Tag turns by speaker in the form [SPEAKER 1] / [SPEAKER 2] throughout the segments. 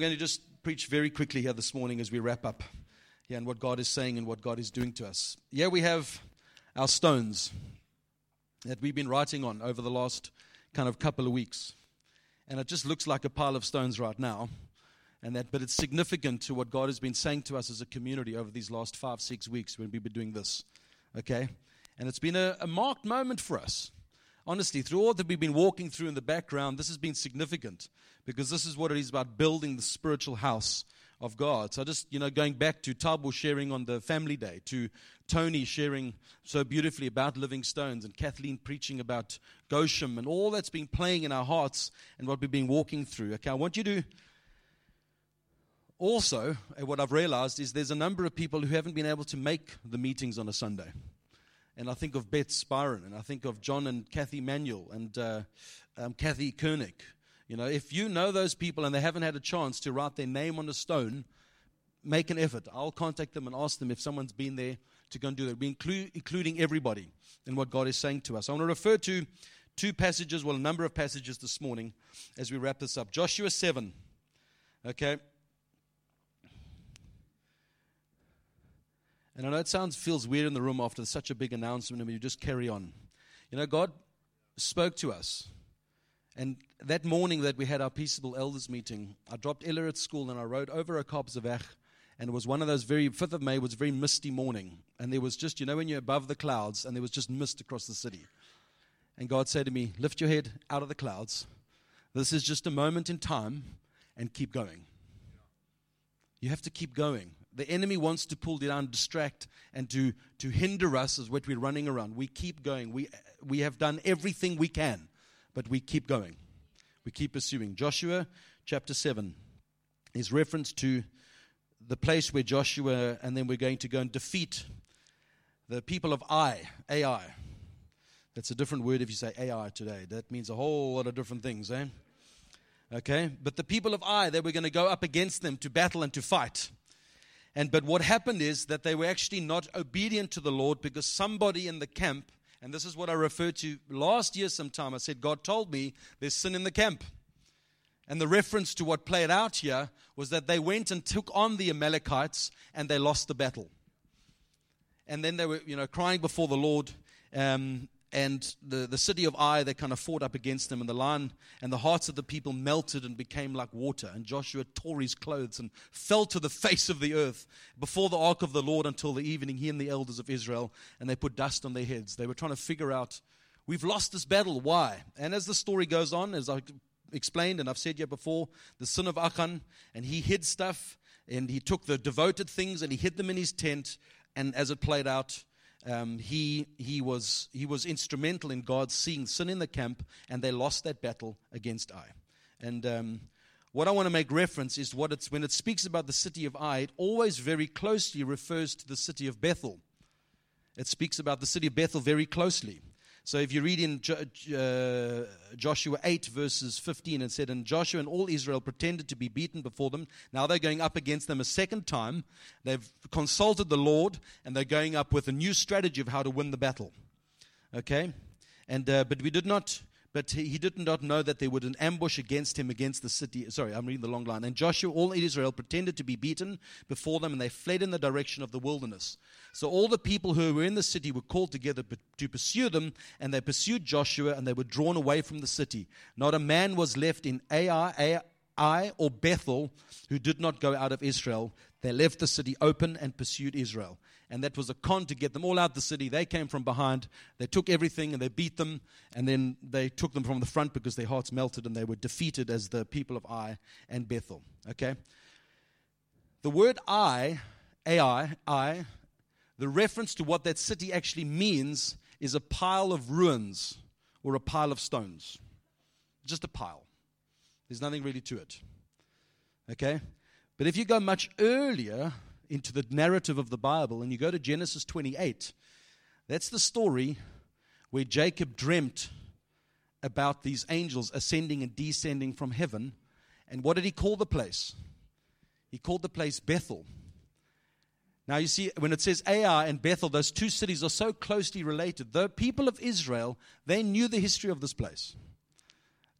[SPEAKER 1] I'm going to just preach very quickly here this morning as we wrap up here and what God is saying and what God is doing to us. Here we have our stones that we've been writing on over the last kind of couple of weeks. And it just looks like a pile of stones right now. And that, but it's significant to what God has been saying to us as a community over these last five, six weeks when we've been doing this. Okay? And it's been a, a marked moment for us honestly, through all that we've been walking through in the background, this has been significant because this is what it is about building the spiritual house of God. So just, you know, going back to Tabo sharing on the family day, to Tony sharing so beautifully about living stones, and Kathleen preaching about Goshen, and all that's been playing in our hearts and what we've been walking through. Okay, I want you to also, eh, what I've realized is there's a number of people who haven't been able to make the meetings on a Sunday and I think of Beth Spiron, and I think of John and Kathy Manuel, and uh, um, Kathy Koenig. You know, if you know those people and they haven't had a chance to write their name on a stone, make an effort. I'll contact them and ask them if someone's been there to go and do that. We're inclu- including everybody in what God is saying to us. I want to refer to two passages, well, a number of passages this morning as we wrap this up. Joshua 7. Okay. And I know it sounds feels weird in the room after such a big announcement, and you just carry on. You know, God spoke to us. And that morning that we had our peaceable elders meeting, I dropped Ella at school and I rode over a Kaapseweg. And it was one of those very, 5th of May was a very misty morning. And there was just, you know, when you're above the clouds and there was just mist across the city. And God said to me, Lift your head out of the clouds. This is just a moment in time and keep going. You have to keep going. The enemy wants to pull down, distract, and to, to hinder us as what we're running around. We keep going. We, we have done everything we can, but we keep going. We keep pursuing. Joshua chapter 7 is reference to the place where Joshua, and then we're going to go and defeat the people of Ai, Ai. That's a different word if you say Ai today. That means a whole lot of different things, eh? Okay? But the people of Ai, they were going to go up against them to battle and to fight. And but what happened is that they were actually not obedient to the Lord because somebody in the camp, and this is what I referred to last year sometime, I said, God told me there's sin in the camp. And the reference to what played out here was that they went and took on the Amalekites and they lost the battle. And then they were, you know, crying before the Lord. Um, and the, the city of Ai, they kind of fought up against them, and the line and the hearts of the people melted and became like water. And Joshua tore his clothes and fell to the face of the earth before the ark of the Lord until the evening, he and the elders of Israel, and they put dust on their heads. They were trying to figure out, we've lost this battle, why? And as the story goes on, as I explained, and I've said here before, the son of Achan, and he hid stuff, and he took the devoted things and he hid them in his tent, and as it played out, um, he, he, was, he was instrumental in God seeing sin in the camp, and they lost that battle against Ai. And um, what I want to make reference is what it's when it speaks about the city of Ai, it always very closely refers to the city of Bethel. It speaks about the city of Bethel very closely. So if you read in uh, Joshua 8, verses 15, it said, And Joshua and all Israel pretended to be beaten before them. Now they're going up against them a second time. They've consulted the Lord, and they're going up with a new strategy of how to win the battle. Okay? And, uh, but we did not but he did not know that there would an ambush against him against the city. Sorry, I'm reading the long line. And Joshua, all Israel, pretended to be beaten before them, and they fled in the direction of the wilderness. So all the people who were in the city were called together to pursue them, and they pursued Joshua, and they were drawn away from the city. Not a man was left in Ai, Ai or Bethel who did not go out of Israel. They left the city open and pursued Israel and that was a con to get them all out the city. They came from behind, they took everything and they beat them, and then they took them from the front because their hearts melted and they were defeated as the people of Ai and Bethel. Okay? The word I, Ai, I, the reference to what that city actually means is a pile of ruins or a pile of stones. Just a pile. There's nothing really to it. Okay? But if you go much earlier, into the narrative of the Bible and you go to Genesis 28, that's the story where Jacob dreamt about these angels ascending and descending from heaven. And what did he call the place? He called the place Bethel. Now, you see, when it says Ai and Bethel, those two cities are so closely related. The people of Israel, they knew the history of this place.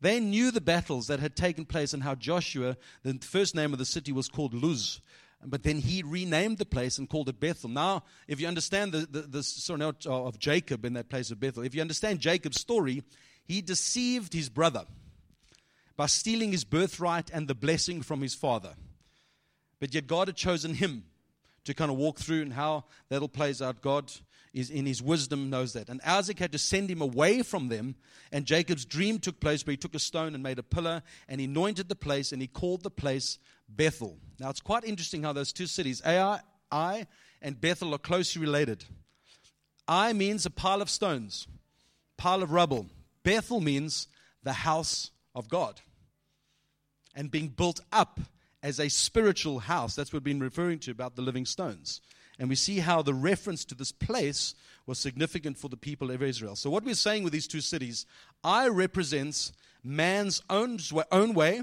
[SPEAKER 1] They knew the battles that had taken place and how Joshua, the first name of the city was called Luz, but then he renamed the place and called it Bethel. Now, if you understand the, the, the story uh, of Jacob in that place of Bethel, if you understand Jacob's story, he deceived his brother by stealing his birthright and the blessing from his father. But yet God had chosen him to kind of walk through and how that all plays out. God is in his wisdom knows that. And Isaac had to send him away from them. And Jacob's dream took place where he took a stone and made a pillar and he anointed the place and he called the place Bethel. Now it's quite interesting how those two cities, Ai, and Bethel, are closely related. Ai means a pile of stones, pile of rubble. Bethel means the house of God. And being built up as a spiritual house. That's what we've been referring to about the living stones. And we see how the reference to this place was significant for the people of Israel. So, what we're saying with these two cities, Ai represents man's own, own way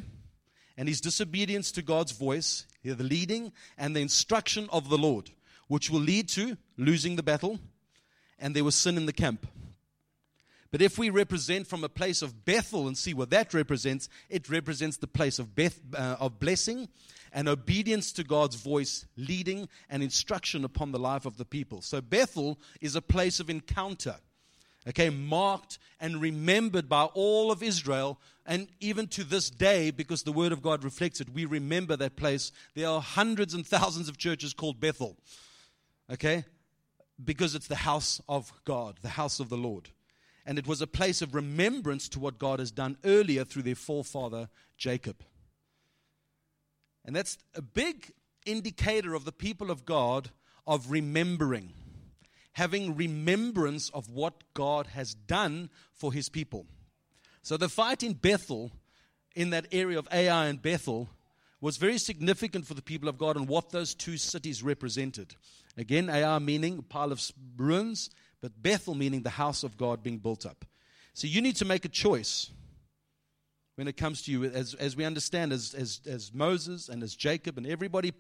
[SPEAKER 1] and his disobedience to God's voice, the leading and the instruction of the Lord, which will lead to losing the battle, and there was sin in the camp. But if we represent from a place of Bethel and see what that represents, it represents the place of, Beth, uh, of blessing and obedience to God's voice, leading and instruction upon the life of the people. So Bethel is a place of encounter, okay, marked and remembered by all of Israel. And even to this day, because the Word of God reflects it, we remember that place. There are hundreds and thousands of churches called Bethel, okay, because it's the house of God, the house of the Lord and it was a place of remembrance to what God has done earlier through their forefather Jacob. And that's a big indicator of the people of God of remembering, having remembrance of what God has done for his people. So the fight in Bethel, in that area of Ai and Bethel, was very significant for the people of God and what those two cities represented. Again, Ai meaning a pile of ruins, but Bethel meaning the house of God being built up. So you need to make a choice when it comes to you, as, as we understand, as, as, as Moses and as Jacob and everybody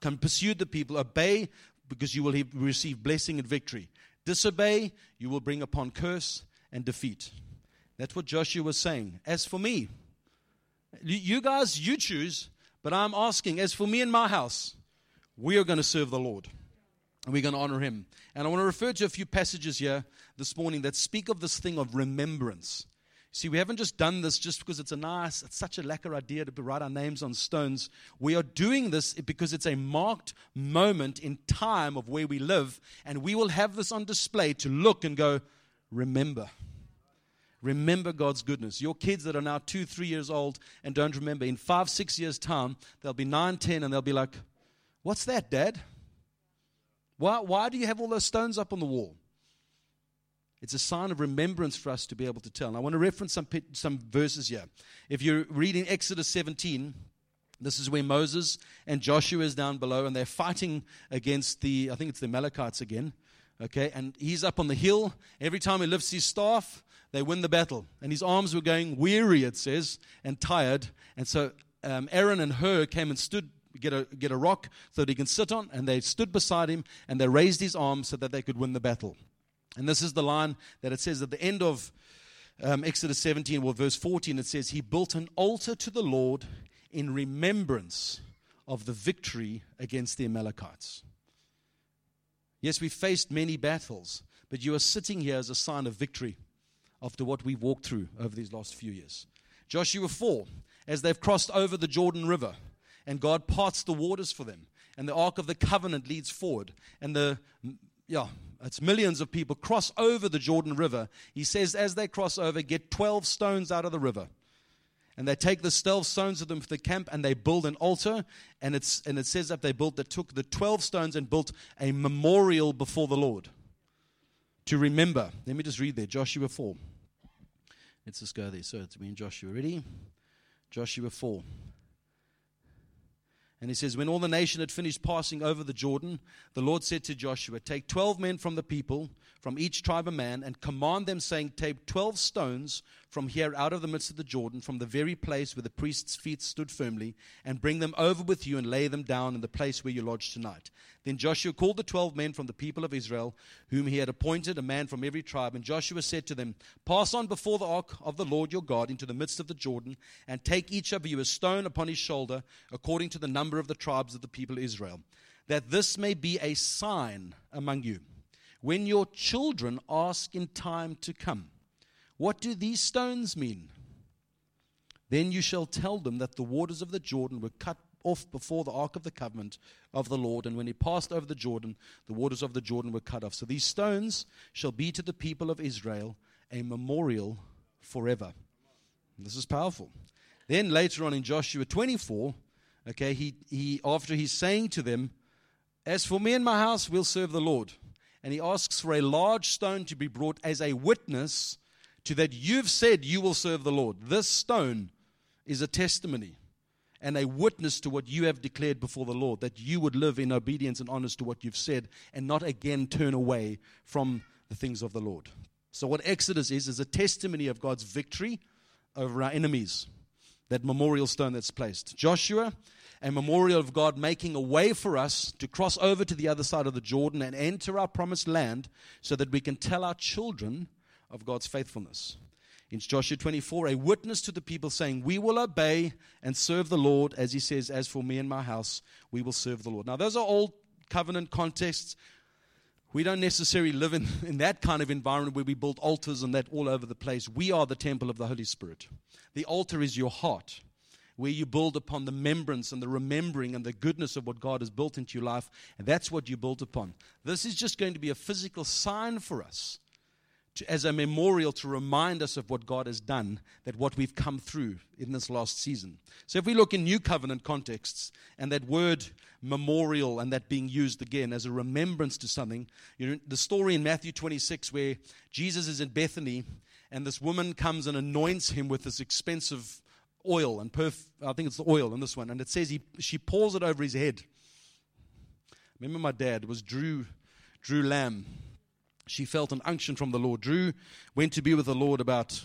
[SPEAKER 1] can pursue the people, obey because you will receive blessing and victory. Disobey, you will bring upon curse and defeat. That's what Joshua was saying. As for me, you guys, you choose, but I'm asking, as for me and my house, we are going to serve the Lord and we're going to honor him. And I want to refer to a few passages here this morning that speak of this thing of remembrance. See, we haven't just done this just because it's a nice, it's such a lacquer idea to write our names on stones. We are doing this because it's a marked moment in time of where we live, and we will have this on display to look and go, remember. Remember God's goodness. Your kids that are now two, three years old and don't remember, in five, six years' time, they'll be nine, ten, and they'll be like, What's that, Dad? Why, why do you have all those stones up on the wall? It's a sign of remembrance for us to be able to tell. And I want to reference some, some verses here. If you're reading Exodus 17, this is where Moses and Joshua is down below, and they're fighting against the, I think it's the Amalekites again. Okay, and he's up on the hill. Every time he lifts his staff, they win the battle. And his arms were going weary, it says, and tired. And so um, Aaron and Hur came and stood get a, get a rock so that he can sit on. And they stood beside him and they raised his arms so that they could win the battle. And this is the line that it says at the end of um, Exodus 17, well, verse 14, it says, He built an altar to the Lord in remembrance of the victory against the Amalekites. Yes, we faced many battles, but you are sitting here as a sign of victory after what we've walked through over these last few years. Joshua 4, as they've crossed over the Jordan River, and God parts the waters for them. And the Ark of the Covenant leads forward. And the, yeah, it's millions of people cross over the Jordan River. He says, as they cross over, get 12 stones out of the river. And they take the 12 stones of them for the camp and they build an altar. And, it's, and it says that they built, they took the 12 stones and built a memorial before the Lord to remember. Let me just read there Joshua 4. Let's just go there. So it's me and Joshua. Ready? Joshua 4. And he says, When all the nation had finished passing over the Jordan, the Lord said to Joshua, Take 12 men from the people, from each tribe a man, and command them, saying, Take 12 stones from here out of the midst of the Jordan, from the very place where the priest's feet stood firmly, and bring them over with you and lay them down in the place where you lodge tonight. Then Joshua called the 12 men from the people of Israel, whom he had appointed, a man from every tribe. And Joshua said to them, Pass on before the ark of the Lord your God into the midst of the Jordan, and take each of you a stone upon his shoulder, according to the number of the tribes of the people of Israel, that this may be a sign among you. When your children ask in time to come, What do these stones mean? Then you shall tell them that the waters of the Jordan were cut off before the ark of the covenant of the Lord. And when he passed over the Jordan, the waters of the Jordan were cut off. So these stones shall be to the people of Israel a memorial forever. This is powerful. Then later on in Joshua 24, okay, he, he after he's saying to them, As for me and my house, we'll serve the Lord. And he asks for a large stone to be brought as a witness to that you've said you will serve the Lord. This stone is a testimony and a witness to what you have declared before the Lord, that you would live in obedience and honest to what you've said and not again turn away from the things of the Lord. So, what Exodus is, is a testimony of God's victory over our enemies. That memorial stone that's placed. Joshua, a memorial of God making a way for us to cross over to the other side of the Jordan and enter our promised land so that we can tell our children of God's faithfulness. In Joshua 24, a witness to the people saying, We will obey and serve the Lord, as he says, As for me and my house, we will serve the Lord. Now, those are old covenant contexts. We don't necessarily live in, in that kind of environment where we build altars and that all over the place. We are the temple of the Holy Spirit. The altar is your heart, where you build upon the remembrance and the remembering and the goodness of what God has built into your life, and that's what you build upon. This is just going to be a physical sign for us to, as a memorial to remind us of what God has done, that what we've come through in this last season. So, if we look in New Covenant contexts, and that word memorial and that being used again as a remembrance to something, you know, the story in Matthew 26 where Jesus is in Bethany and this woman comes and anoints him with this expensive oil and perf- I think it's the oil in this one, and it says he, she pours it over his head. Remember, my dad was Drew Drew Lamb she felt an unction from the Lord. Drew went to be with the Lord about,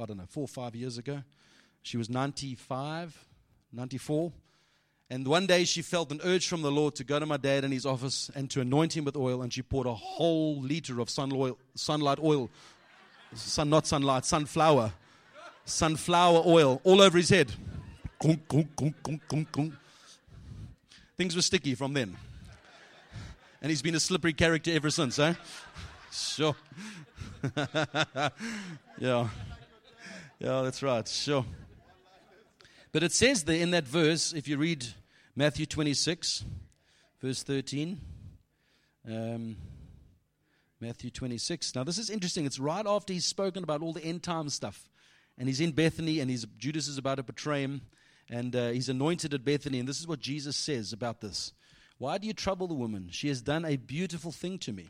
[SPEAKER 1] I don't know, four or five years ago. She was 95, 94. And one day she felt an urge from the Lord to go to my dad in his office and to anoint him with oil. And she poured a whole liter of sunlight oil, sun, not sunlight, sunflower, sunflower oil all over his head. Things were sticky from then. And he's been a slippery character ever since, eh? Sure. yeah. Yeah, that's right. Sure. But it says there in that verse, if you read Matthew 26, verse 13, um, Matthew 26. Now, this is interesting. It's right after he's spoken about all the end time stuff. And he's in Bethany, and he's, Judas is about to betray him, and uh, he's anointed at Bethany. And this is what Jesus says about this Why do you trouble the woman? She has done a beautiful thing to me.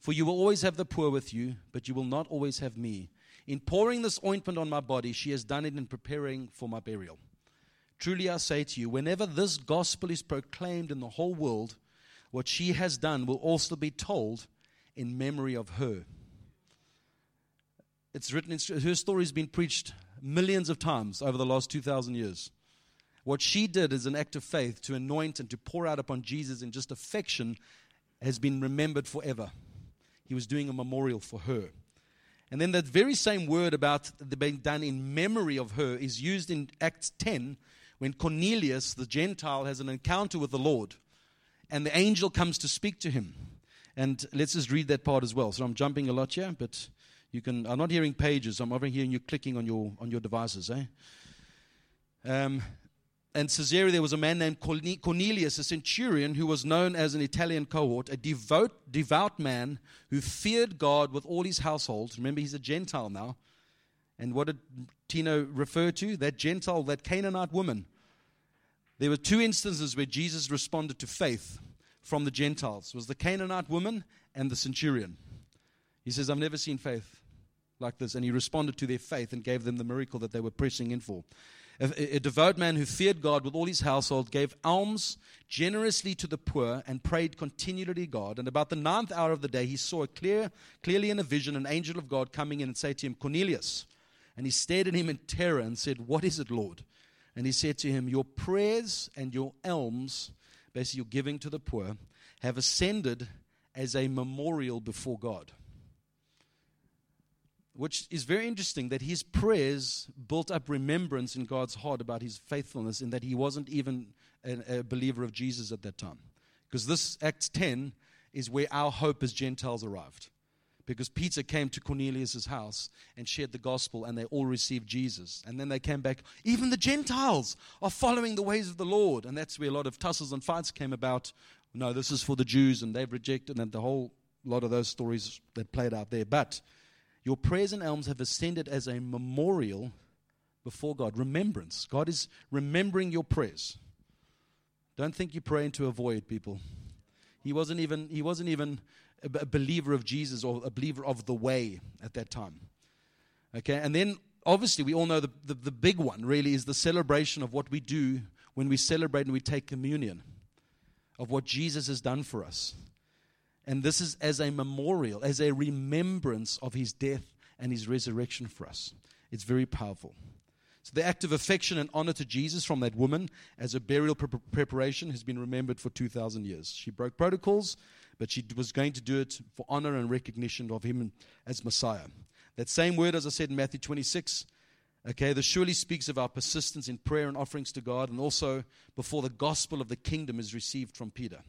[SPEAKER 1] For you will always have the poor with you, but you will not always have me. In pouring this ointment on my body, she has done it in preparing for my burial. Truly I say to you, whenever this gospel is proclaimed in the whole world, what she has done will also be told in memory of her. It's written, in, her story has been preached millions of times over the last 2,000 years. What she did as an act of faith to anoint and to pour out upon Jesus in just affection has been remembered forever he was doing a memorial for her. And then that very same word about the being done in memory of her is used in Acts 10 when Cornelius, the Gentile, has an encounter with the Lord. And the angel comes to speak to him. And let's just read that part as well. So I'm jumping a lot here, but you can. I'm not hearing pages. I'm over hearing you clicking on your on your devices. Eh? Um, and Caesarea, there was a man named Cornelius, a centurion who was known as an Italian cohort, a devout, devout man who feared God with all his household. Remember, he's a Gentile now. And what did Tino refer to? That Gentile, that Canaanite woman. There were two instances where Jesus responded to faith from the Gentiles. Was the Canaanite woman and the centurion. He says, I've never seen faith like this. And he responded to their faith and gave them the miracle that they were pressing in for. A, a, devout man who feared God with all his household, gave alms generously to the poor, and prayed continually God. And about the ninth hour of the day, he saw clear, clearly in a vision an angel of God coming in and say to him, Cornelius. And he stared at him in terror and said, What is it, Lord? And he said to him, Your prayers and your alms, basically your giving to the poor, have ascended as a memorial before God which is very interesting that his prayers built up remembrance in God's heart about his faithfulness, in that he wasn't even a, a believer of Jesus at that time. Because this Acts 10 is where our hope as Gentiles arrived. Because Peter came to Cornelius' house and shared the gospel, and they all received Jesus. And then they came back. Even the Gentiles are following the ways of the Lord. And that's where a lot of tussles and fights came about. No, this is for the Jews, and they've rejected, and the whole lot of those stories that played out there. But your prayers and alms have ascended as a memorial before God. Remembrance. God is remembering your prayers. Don't think you're praying to avoid people. He wasn't even, he wasn't even a believer of Jesus or a believer of the way at that time. Okay, and then obviously we all know the, the, the big one really is the celebration of what we do when we celebrate and we take communion of what Jesus has done for us. And this is as a memorial, as a remembrance of his death and his resurrection for us. It's very powerful. So, the act of affection and honor to Jesus from that woman as a burial pre- preparation has been remembered for 2,000 years. She broke protocols, but she was going to do it for honor and recognition of him as Messiah. That same word, as I said in Matthew 26, okay, this surely speaks of our persistence in prayer and offerings to God, and also before the gospel of the kingdom is received from Peter.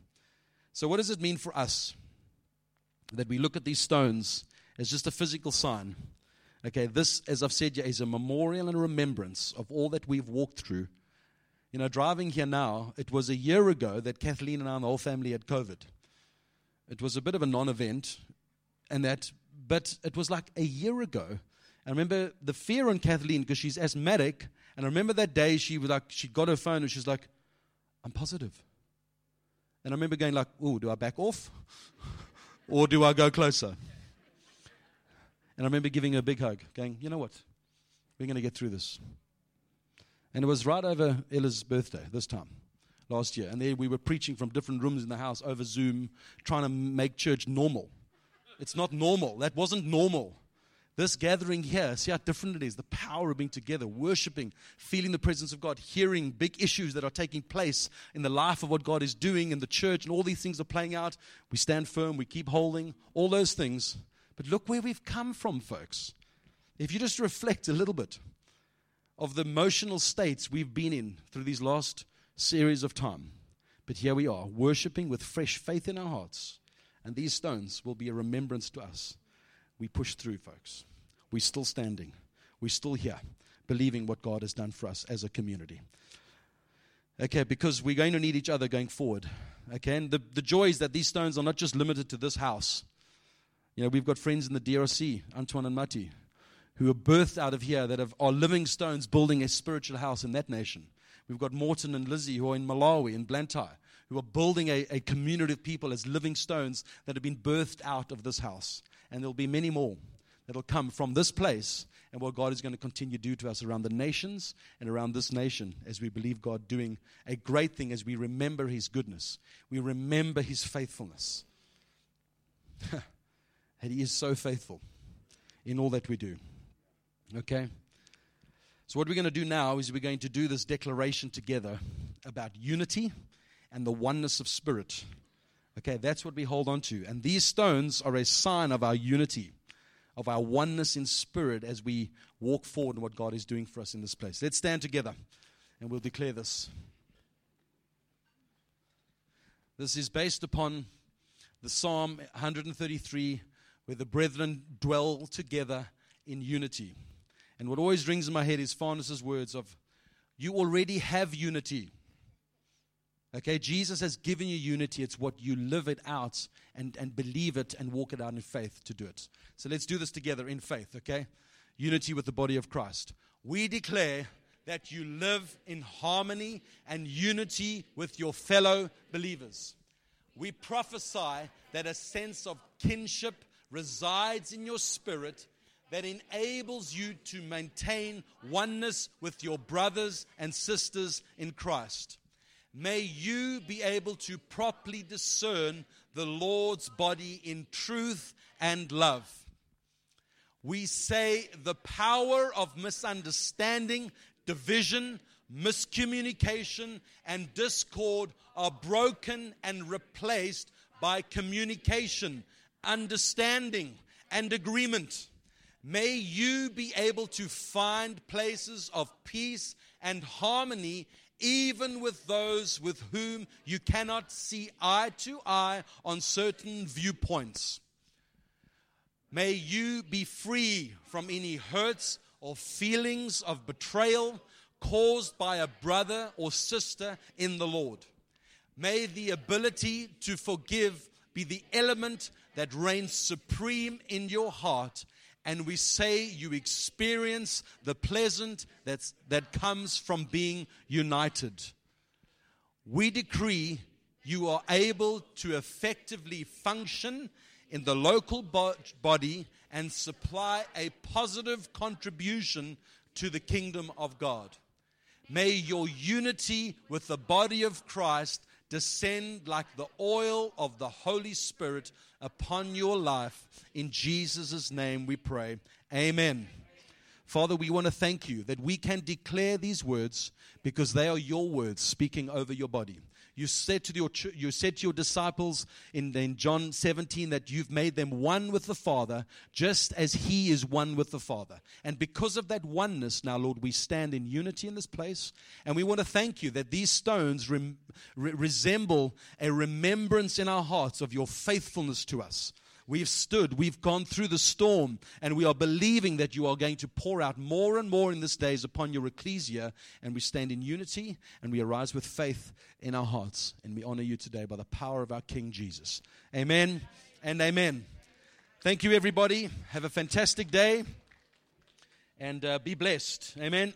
[SPEAKER 1] So, what does it mean for us? that we look at these stones as just a physical sign. Okay, this, as I've said, is a memorial and a remembrance of all that we've walked through. You know, driving here now, it was a year ago that Kathleen and I and the whole family had COVID. It was a bit of a non event, and that, but it was like a year ago. I remember the fear on Kathleen because she's asthmatic, and I remember that day she was like, she got her phone and she's like, I'm positive. And I remember going like, oh, do I back off? or do I go closer? And I remember giving her a big hug, going, you know what? We're going to get through this. And it was right over Ella's birthday this time, last year. And there we were preaching from different rooms in the house over Zoom, trying to make church normal. It's not normal. That wasn't normal. This gathering here, see how different it is the power of being together, worshiping, feeling the presence of God, hearing big issues that are taking place in the life of what God is doing in the church, and all these things are playing out. We stand firm, we keep holding, all those things. But look where we've come from, folks. If you just reflect a little bit of the emotional states we've been in through these last series of time. But here we are, worshiping with fresh faith in our hearts. And these stones will be a remembrance to us we push through, folks. We're still standing. We're still here, believing what God has done for us as a community. Okay, because we're going to need each other going forward. Okay, and the, the joy is that these stones are not just limited to this house. You know, we've got friends in the DRC, Antoine and Mati, who are birthed out of here that have, are living stones building a spiritual house in that nation. We've got Morton and Lizzie who are in Malawi, in Blantyre, who are building a, a community of people as living stones that have been birthed out of this house and there'll be many more that'll come from this place and what God is going to continue to do to us around the nations and around this nation as we believe God doing a great thing as we remember His goodness. We remember His faithfulness. and He is so faithful in all that we do. Okay? So, what we're going to do now is we're going to do this declaration together about unity and the oneness of spirit. Okay, that's what we hold on to. And these stones are a sign of our unity, of our oneness in spirit as we walk forward in what God is doing for us in this place. Let's stand together and we'll declare this. This is based upon the Psalm 133, where the brethren dwell together in unity. And what always rings in my head is Farnes's words of, You already have unity. Okay, Jesus has given you unity. It's what you live it out and, and believe it and walk it out in faith to do it. So let's do this together in faith, okay? Unity with the body of Christ. We declare that you live in harmony and unity with your fellow believers. We prophesy that a sense of kinship resides in your spirit that enables you to maintain oneness with your brothers and sisters in Christ. May you be able to properly discern the Lord's body in truth and love. We say the power of misunderstanding, division, miscommunication, and discord are broken and replaced by communication, understanding, and agreement. May you be able to find places of peace and harmony even with those with whom you cannot see eye to eye on certain viewpoints. May you be free from any hurts or feelings of betrayal caused by a brother or sister in the Lord. May the ability to forgive be the element that reigns supreme in your heart and we say you experience the pleasant that's, that comes from being united. We decree you are able to effectively function in the local bo- body and supply a positive contribution to the kingdom of God. May your unity with the body of Christ descend like the oil of the Holy Spirit upon your life. In Jesus' name we pray. Amen. Father, we want to thank you that we can declare these words because they are your words speaking over your body. You said to your you said to your disciples in, in John 17 that you've made them one with the Father, just as He is one with the Father. And because of that oneness, now Lord, we stand in unity in this place, and we want to thank you that these stones rem, re- resemble a remembrance in our hearts of your faithfulness to us. We've stood, we've gone through the storm, and we are believing that you are going to pour out more and more in these days upon your ecclesia. And we stand in unity and we arise with faith in our hearts. And we honor you today by the power of our King Jesus. Amen and amen. Thank you, everybody. Have a fantastic day and uh, be blessed. Amen.